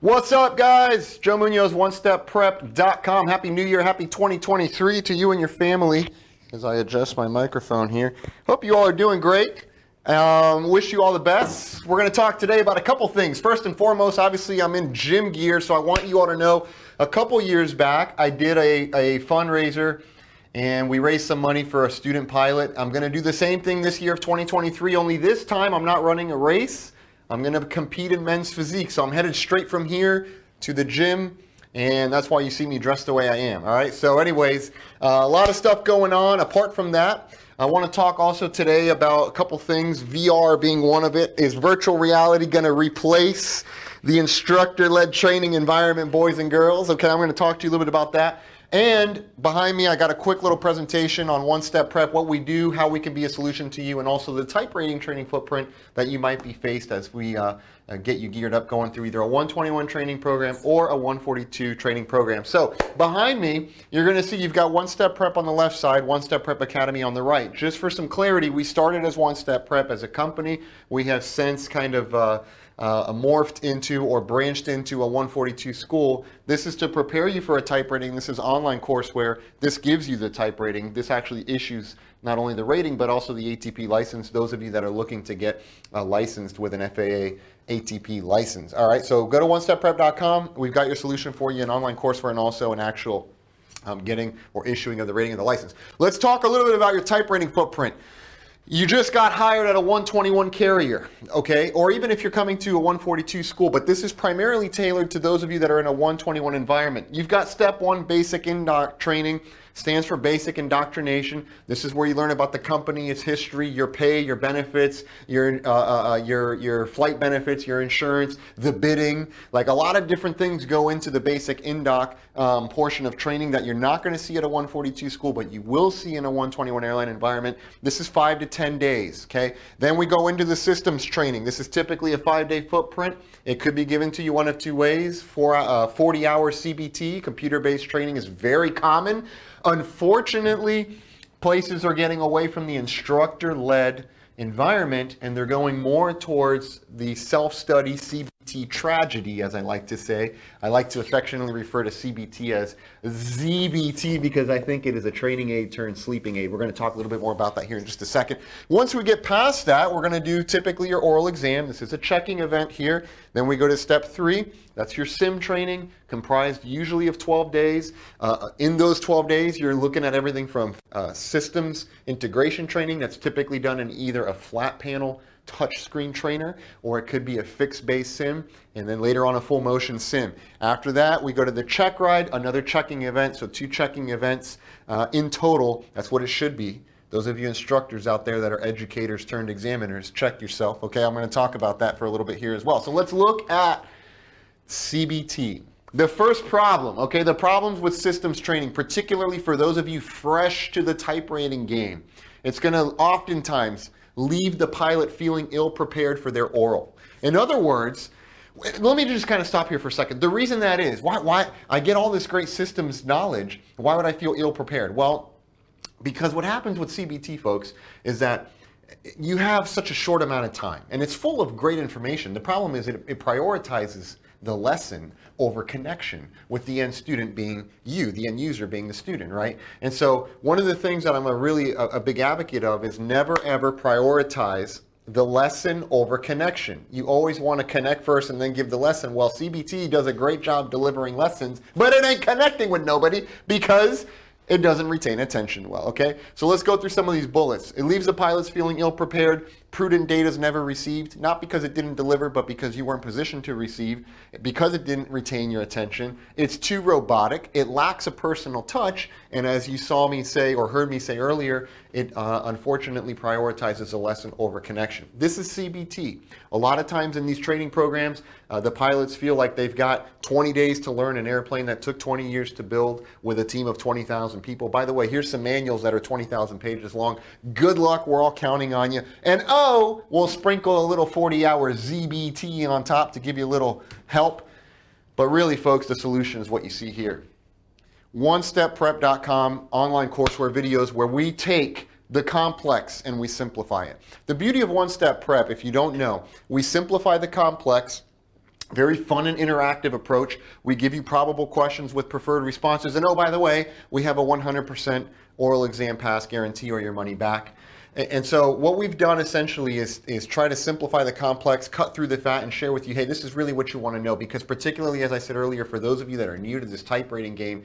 What's up, guys? Joe Munoz, OneStepPrep.com. Happy New Year, happy 2023 to you and your family as I adjust my microphone here. Hope you all are doing great. Um, wish you all the best. We're going to talk today about a couple things. First and foremost, obviously, I'm in gym gear, so I want you all to know a couple years back, I did a, a fundraiser and we raised some money for a student pilot. I'm going to do the same thing this year of 2023, only this time I'm not running a race. I'm going to compete in men's physique. So I'm headed straight from here to the gym and that's why you see me dressed the way I am. All right. So, anyways, uh, a lot of stuff going on. Apart from that, I want to talk also today about a couple things. VR being one of it. Is virtual reality going to replace the instructor-led training environment, boys and girls? Okay, I'm going to talk to you a little bit about that. And behind me, I got a quick little presentation on One Step Prep, what we do, how we can be a solution to you, and also the type rating training footprint that you might be faced as we uh, uh get you geared up going through either a 121 training program or a 142 training program. So behind me, you're going to see you've got One Step Prep on the left side, One Step Prep Academy on the right. Just for some clarity, we started as One Step Prep as a company. We have since kind of uh, uh, morphed into or branched into a 142 school. This is to prepare you for a type rating. This is online courseware. This gives you the type rating. This actually issues not only the rating but also the ATP license. Those of you that are looking to get uh, licensed with an FAA ATP license. All right, so go to onestepprep.com. We've got your solution for you, an online courseware and also an actual um, getting or issuing of the rating of the license. Let's talk a little bit about your type rating footprint. You just got hired at a 121 carrier, okay? Or even if you're coming to a 142 school, but this is primarily tailored to those of you that are in a 121 environment. You've got step one basic indoc training stands for basic indoctrination. This is where you learn about the company, its history, your pay, your benefits, your uh, uh, uh, your your flight benefits, your insurance, the bidding. Like a lot of different things go into the basic indoc um, portion of training that you're not going to see at a 142 school, but you will see in a 121 airline environment. This is five to 10 days. Okay. Then we go into the systems training. This is typically a five-day footprint. It could be given to you one of two ways. For uh, 40-hour CBT, computer-based training is very common. Unfortunately, places are getting away from the instructor led environment and they're going more towards the self study tragedy, as I like to say. I like to affectionately refer to CBT as ZBT because I think it is a training aid turned sleeping aid. We're going to talk a little bit more about that here in just a second. Once we get past that, we're going to do typically your oral exam. This is a checking event here. Then we go to step three. That's your sim training, comprised usually of 12 days. Uh, in those 12 days, you're looking at everything from uh, systems integration training that's typically done in either a flat panel touchscreen trainer or it could be a fixed base sim and then later on a full motion sim. After that, we go to the check ride, another checking event. So two checking events uh, in total. That's what it should be. Those of you instructors out there that are educators turned examiners, check yourself. Okay, I'm going to talk about that for a little bit here as well. So let's look at CBT. The first problem, okay, the problems with systems training, particularly for those of you fresh to the type rating game, it's going to oftentimes leave the pilot feeling ill prepared for their oral. In other words, let me just kind of stop here for a second. The reason that is, why, why I get all this great systems knowledge, why would I feel ill prepared? Well, because what happens with CBT, folks, is that you have such a short amount of time and it's full of great information. The problem is it, it prioritizes the lesson over connection with the end student being you, the end user being the student, right? And so one of the things that I'm a really a, a big advocate of is never ever prioritize the lesson over connection. You always want to connect first and then give the lesson. Well, CBT does a great job delivering lessons, but it ain't connecting with nobody because it doesn't retain attention well, okay? So let's go through some of these bullets. It leaves the pilots feeling ill prepared. Prudent data is never received, not because it didn't deliver, but because you weren't positioned to receive, because it didn't retain your attention. It's too robotic. It lacks a personal touch. And as you saw me say or heard me say earlier, it uh, unfortunately prioritizes a lesson over connection. This is CBT. A lot of times in these training programs, uh, the pilots feel like they've got 20 days to learn an airplane that took 20 years to build with a team of 20,000 people. By the way, here's some manuals that are 20,000 pages long. Good luck. We're all counting on you. And oh, we'll sprinkle a little 40 hour ZBT on top to give you a little help. But really, folks, the solution is what you see here. OneStepPrep.com online courseware videos where we take the complex and we simplify it. The beauty of One Step Prep, if you don't know, we simplify the complex Very fun and interactive approach. We give you probable questions with preferred responses. And oh, by the way, we have a 100% oral exam pass guarantee or your money back. And so what we've done essentially is, is try to simplify the complex, cut through the fat, and share with you, hey, this is really what you want to know. Because particularly, as I said earlier, for those of you that are new to this type rating game,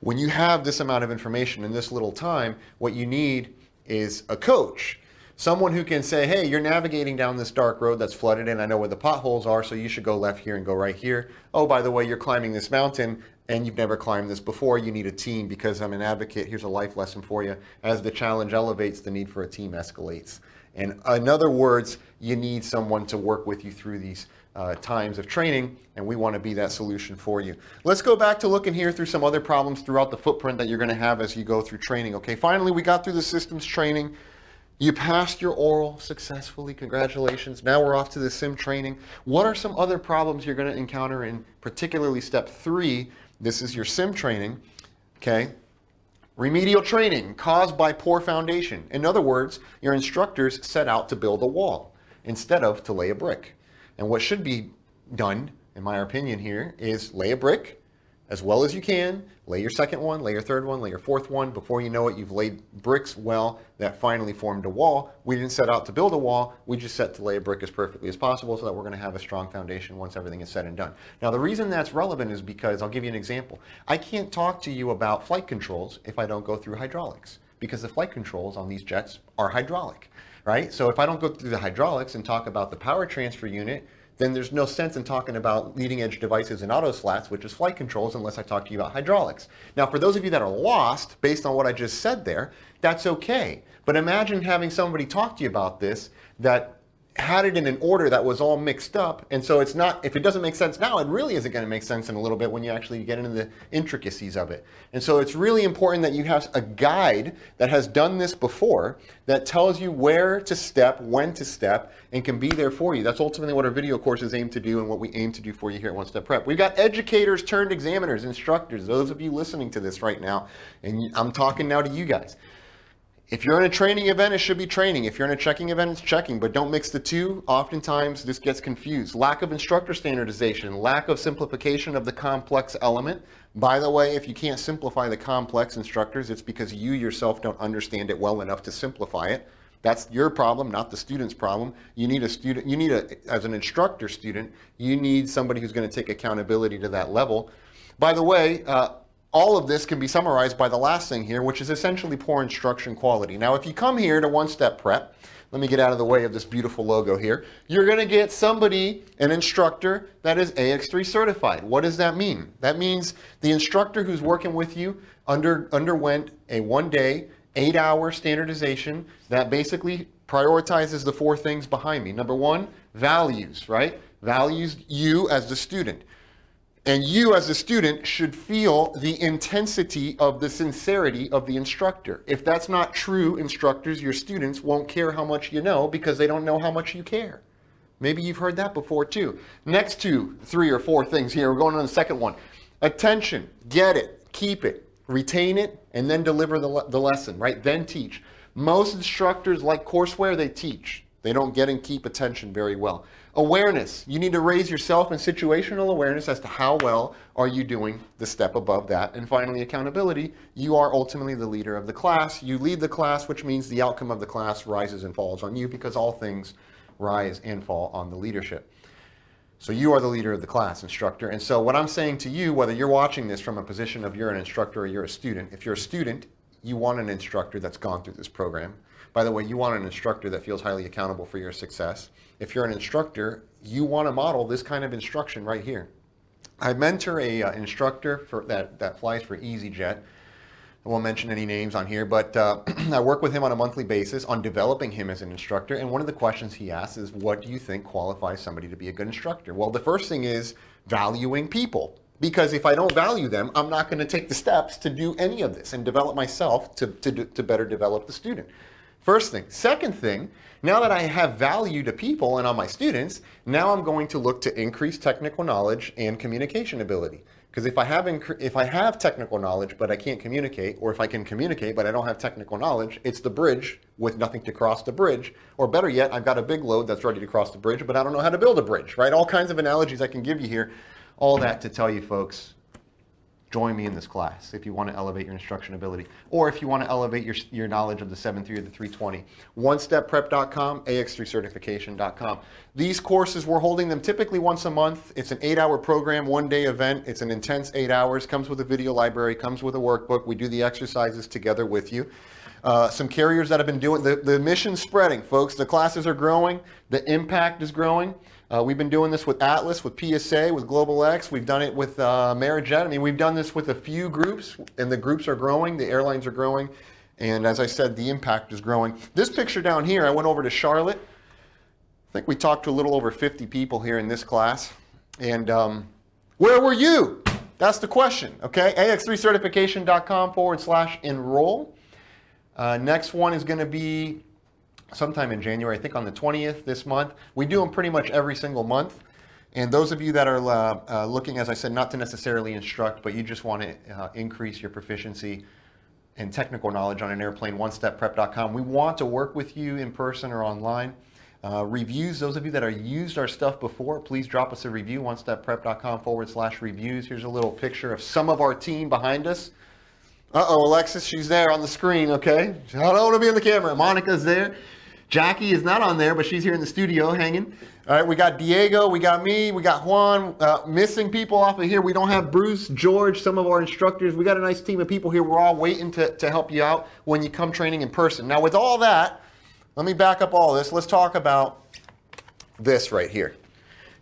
when you have this amount of information in this little time, what you need is a coach someone who can say, hey, you're navigating down this dark road that's flooded and I know where the potholes are, so you should go left here and go right here. Oh, by the way, you're climbing this mountain and you've never climbed this before. You need a team because I'm an advocate. Here's a life lesson for you. As the challenge elevates, the need for a team escalates. And in other words, you need someone to work with you through these uh, times of training, and we want to be that solution for you. Let's go back to looking here through some other problems throughout the footprint that you're going to have as you go through training. Okay, finally, we got through the systems training. You passed your oral successfully. Congratulations. Now we're off to the sim training. What are some other problems you're going to encounter in particularly step three? This is your sim training. Okay. Remedial training caused by poor foundation. In other words, your instructors set out to build a wall instead of to lay a brick. And what should be done, in my opinion, here is lay a brick, as well as you can. Lay your second one, lay your third one, lay your fourth one. Before you know it, you've laid bricks well that finally formed a wall. We didn't set out to build a wall. We just set to lay a brick as perfectly as possible so that we're going to have a strong foundation once everything is said and done. Now, the reason that's relevant is because I'll give you an example. I can't talk to you about flight controls if I don't go through hydraulics because the flight controls on these jets are hydraulic, right? So if I don't go through the hydraulics and talk about the power transfer unit, then there's no sense in talking about leading edge devices and auto slats, which is flight controls, unless I talk to you about hydraulics. Now, for those of you that are lost based on what I just said there, that's okay. But imagine having somebody talk to you about this that had it in an order that was all mixed up. And so it's not, if it doesn't make sense now, it really isn't going to make sense in a little bit when you actually get into the intricacies of it. And so it's really important that you have a guide that has done this before that tells you where to step, when to step, and can be there for you. That's ultimately what our video courses aim to do and what we aim to do for you here at One Step Prep. We've got educators turned examiners, instructors, those of you listening to this right now, and I'm talking now to you guys. If you're in a training event, it should be training. If you're in a checking event, it's checking, but don't mix the two. Oftentimes, this gets confused. Lack of instructor standardization, lack of simplification of the complex element. By the way, if you can't simplify the complex instructors, it's because you yourself don't understand it well enough to simplify it. That's your problem, not the student's problem. You need a student, you need a, as an instructor student, you need somebody who's going to take accountability to that level. By the way, uh, all of this can be summarized by the last thing here, which is essentially poor instruction quality. Now, if you come here to One Step Prep, let me get out of the way of this beautiful logo here. You're going to get somebody, an instructor that is AX3 certified. What does that mean? That means the instructor who's working with you under, underwent a one day, eight hour standardization that basically prioritizes the four things behind me. Number one, values, right? Values you as the student. And you, as a student, should feel the intensity of the sincerity of the instructor. If that's not true, instructors, your students won't care how much you know because they don't know how much you care. Maybe you've heard that before too. Next two, three or four things here. We're going on the second one. Attention, get it, keep it, retain it, and then deliver the, le- the lesson, right? Then teach. Most instructors like courseware, they teach. They don't get and keep attention very well. Awareness. You need to raise yourself in situational awareness as to how well are you doing the step above that. And finally, accountability. You are ultimately the leader of the class. You lead the class, which means the outcome of the class rises and falls on you because all things rise and fall on the leadership. So you are the leader of the class, instructor. And so what I'm saying to you, whether you're watching this from a position of you're an instructor or you're a student, if you're a student, you want an instructor that's gone through this program. By the way, you want an instructor that feels highly accountable for your success. If you're an instructor, you want to model this kind of instruction right here. I mentor a uh, instructor for that, that flies for EasyJet. I won't mention any names on here, but uh, I work with him on a monthly basis on developing him as an instructor. And one of the questions he asks is, what do you think qualifies somebody to be a good instructor? Well, the first thing is valuing people. Because if I don't value them, I'm not going to take the steps to do any of this and develop myself to, to, to better develop the student. First thing. Second thing, now that I have value to people and on my students, now I'm going to look to increase technical knowledge and communication ability. Because if I have if I have technical knowledge but I can't communicate, or if I can communicate but I don't have technical knowledge, it's the bridge with nothing to cross the bridge. Or better yet, I've got a big load that's ready to cross the bridge, but I don't know how to build a bridge. Right? All kinds of analogies I can give you here. All that to tell you folks, join me in this class if you want to elevate your instruction ability or if you want to elevate your, your knowledge of the 7.3 or the 320. OneStepPrep.com, AX3Certification.com. These courses, we're holding them typically once a month. It's an eight-hour program, one-day event. It's an intense eight hours, comes with a video library, comes with a workbook. We do the exercises together with you. Uh, some carriers that have been doing, the, the mission's spreading, folks. The classes are growing. The impact is growing. Uh, we've been doing this with Atlas, with PSA, with Global X. We've done it with uh, Amerijet. I mean, we've done this with a few groups, and the groups are growing. The airlines are growing. And as I said, the impact is growing. This picture down here, I went over to Charlotte. I think we talked to a little over 50 people here in this class. And um, where were you? That's the question, okay? AX3certification.com forward slash enroll. Uh, next one is going to be sometime in January, I think on the 20th this month. We do them pretty much every single month. And those of you that are uh, uh, looking, as I said, not to necessarily instruct, but you just want to uh, increase your proficiency and technical knowledge on an airplane, onestepprep.com. We want to work with you in person or online. Uh, reviews, those of you that are used our stuff before, please drop us a review, onestepprep.com forward slash reviews. Here's a little picture of some of our team behind us. Uh-oh, Alexis, she's there on the screen, okay? I don't want to be in the camera. Monica's there. Jackie is not on there, but she's here in the studio hanging. All right, we got Diego, we got me, we got Juan. Uh, missing people off of here. We don't have Bruce, George, some of our instructors. We got a nice team of people here. We're all waiting to, to help you out when you come training in person. Now, with all that, let me back up all this. Let's talk about this right here.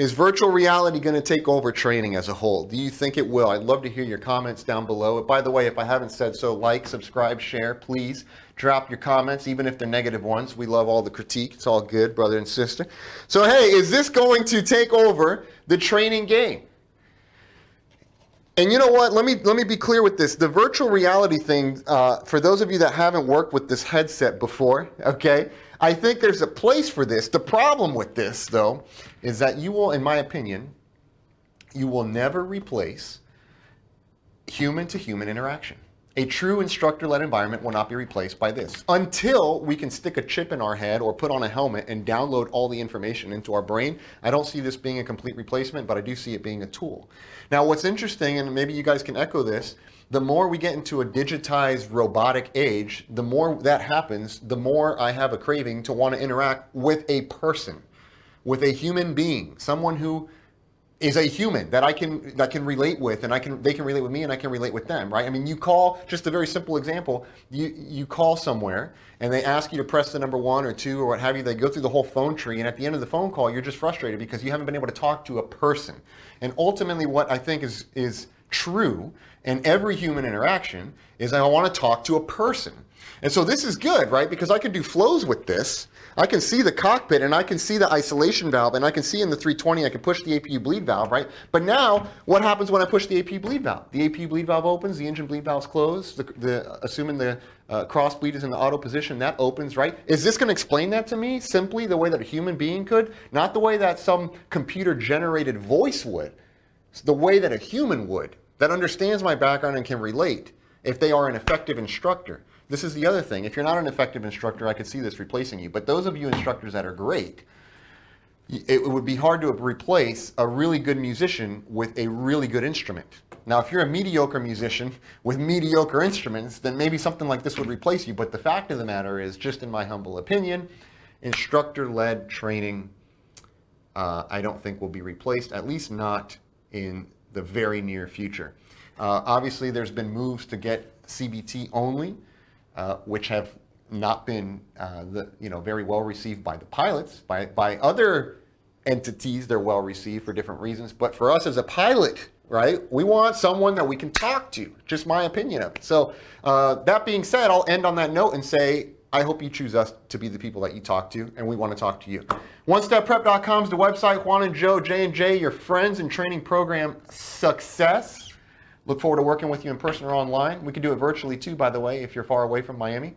Is virtual reality going to take over training as a whole? Do you think it will? I'd love to hear your comments down below. By the way, if I haven't said so, like, subscribe, share, please drop your comments, even if they're negative ones. We love all the critique. It's all good, brother and sister. So, hey, is this going to take over the training game? And you know what? Let me let me be clear with this. The virtual reality thing, uh, for those of you that haven't worked with this headset before, okay, I think there's a place for this. The problem with this, though, is that you will, in my opinion, you will never replace human to human interaction. A true instructor led environment will not be replaced by this until we can stick a chip in our head or put on a helmet and download all the information into our brain. I don't see this being a complete replacement, but I do see it being a tool. Now, what's interesting, and maybe you guys can echo this, the more we get into a digitized robotic age, the more that happens, the more I have a craving to want to interact with a person, with a human being, someone who is a human that I can that can relate with, and I can they can relate with me, and I can relate with them, right? I mean, you call just a very simple example. You you call somewhere, and they ask you to press the number one or two or what have you. They go through the whole phone tree, and at the end of the phone call, you're just frustrated because you haven't been able to talk to a person. And ultimately, what I think is is true in every human interaction is I want to talk to a person. And so this is good, right? Because I can do flows with this. I can see the cockpit and I can see the isolation valve and I can see in the 320 I can push the APU bleed valve, right? But now, what happens when I push the APU bleed valve? The APU bleed valve opens, the engine bleed valve's closed, the, the, assuming the uh, cross bleed is in the auto position, that opens, right? Is this going to explain that to me simply the way that a human being could? Not the way that some computer generated voice would. The way that a human would, that understands my background and can relate if they are an effective instructor. This is the other thing. If you're not an effective instructor, I could see this replacing you. But those of you instructors that are great, it would be hard to replace a really good musician with a really good instrument. Now, if you're a mediocre musician with mediocre instruments, then maybe something like this would replace you. But the fact of the matter is, just in my humble opinion, instructor-led training, uh, I don't think will be replaced, at least not in the very near future. Uh, obviously, there's been moves to get CBT only. Uh, which have not been uh, the, you know, very well received by the pilots. By, by other entities, they're well received for different reasons. But for us as a pilot, right, we want someone that we can talk to. Just my opinion of it. So uh, that being said, I'll end on that note and say, I hope you choose us to be the people that you talk to, and we want to talk to you. OneStepPrep.com is the website. Juan and Joe, J and J, your friends and training program success. Look forward to working with you in person or online. We can do it virtually too, by the way, if you're far away from Miami.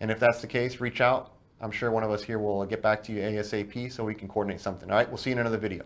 And if that's the case, reach out. I'm sure one of us here will get back to you ASAP so we can coordinate something. All right, we'll see you in another video.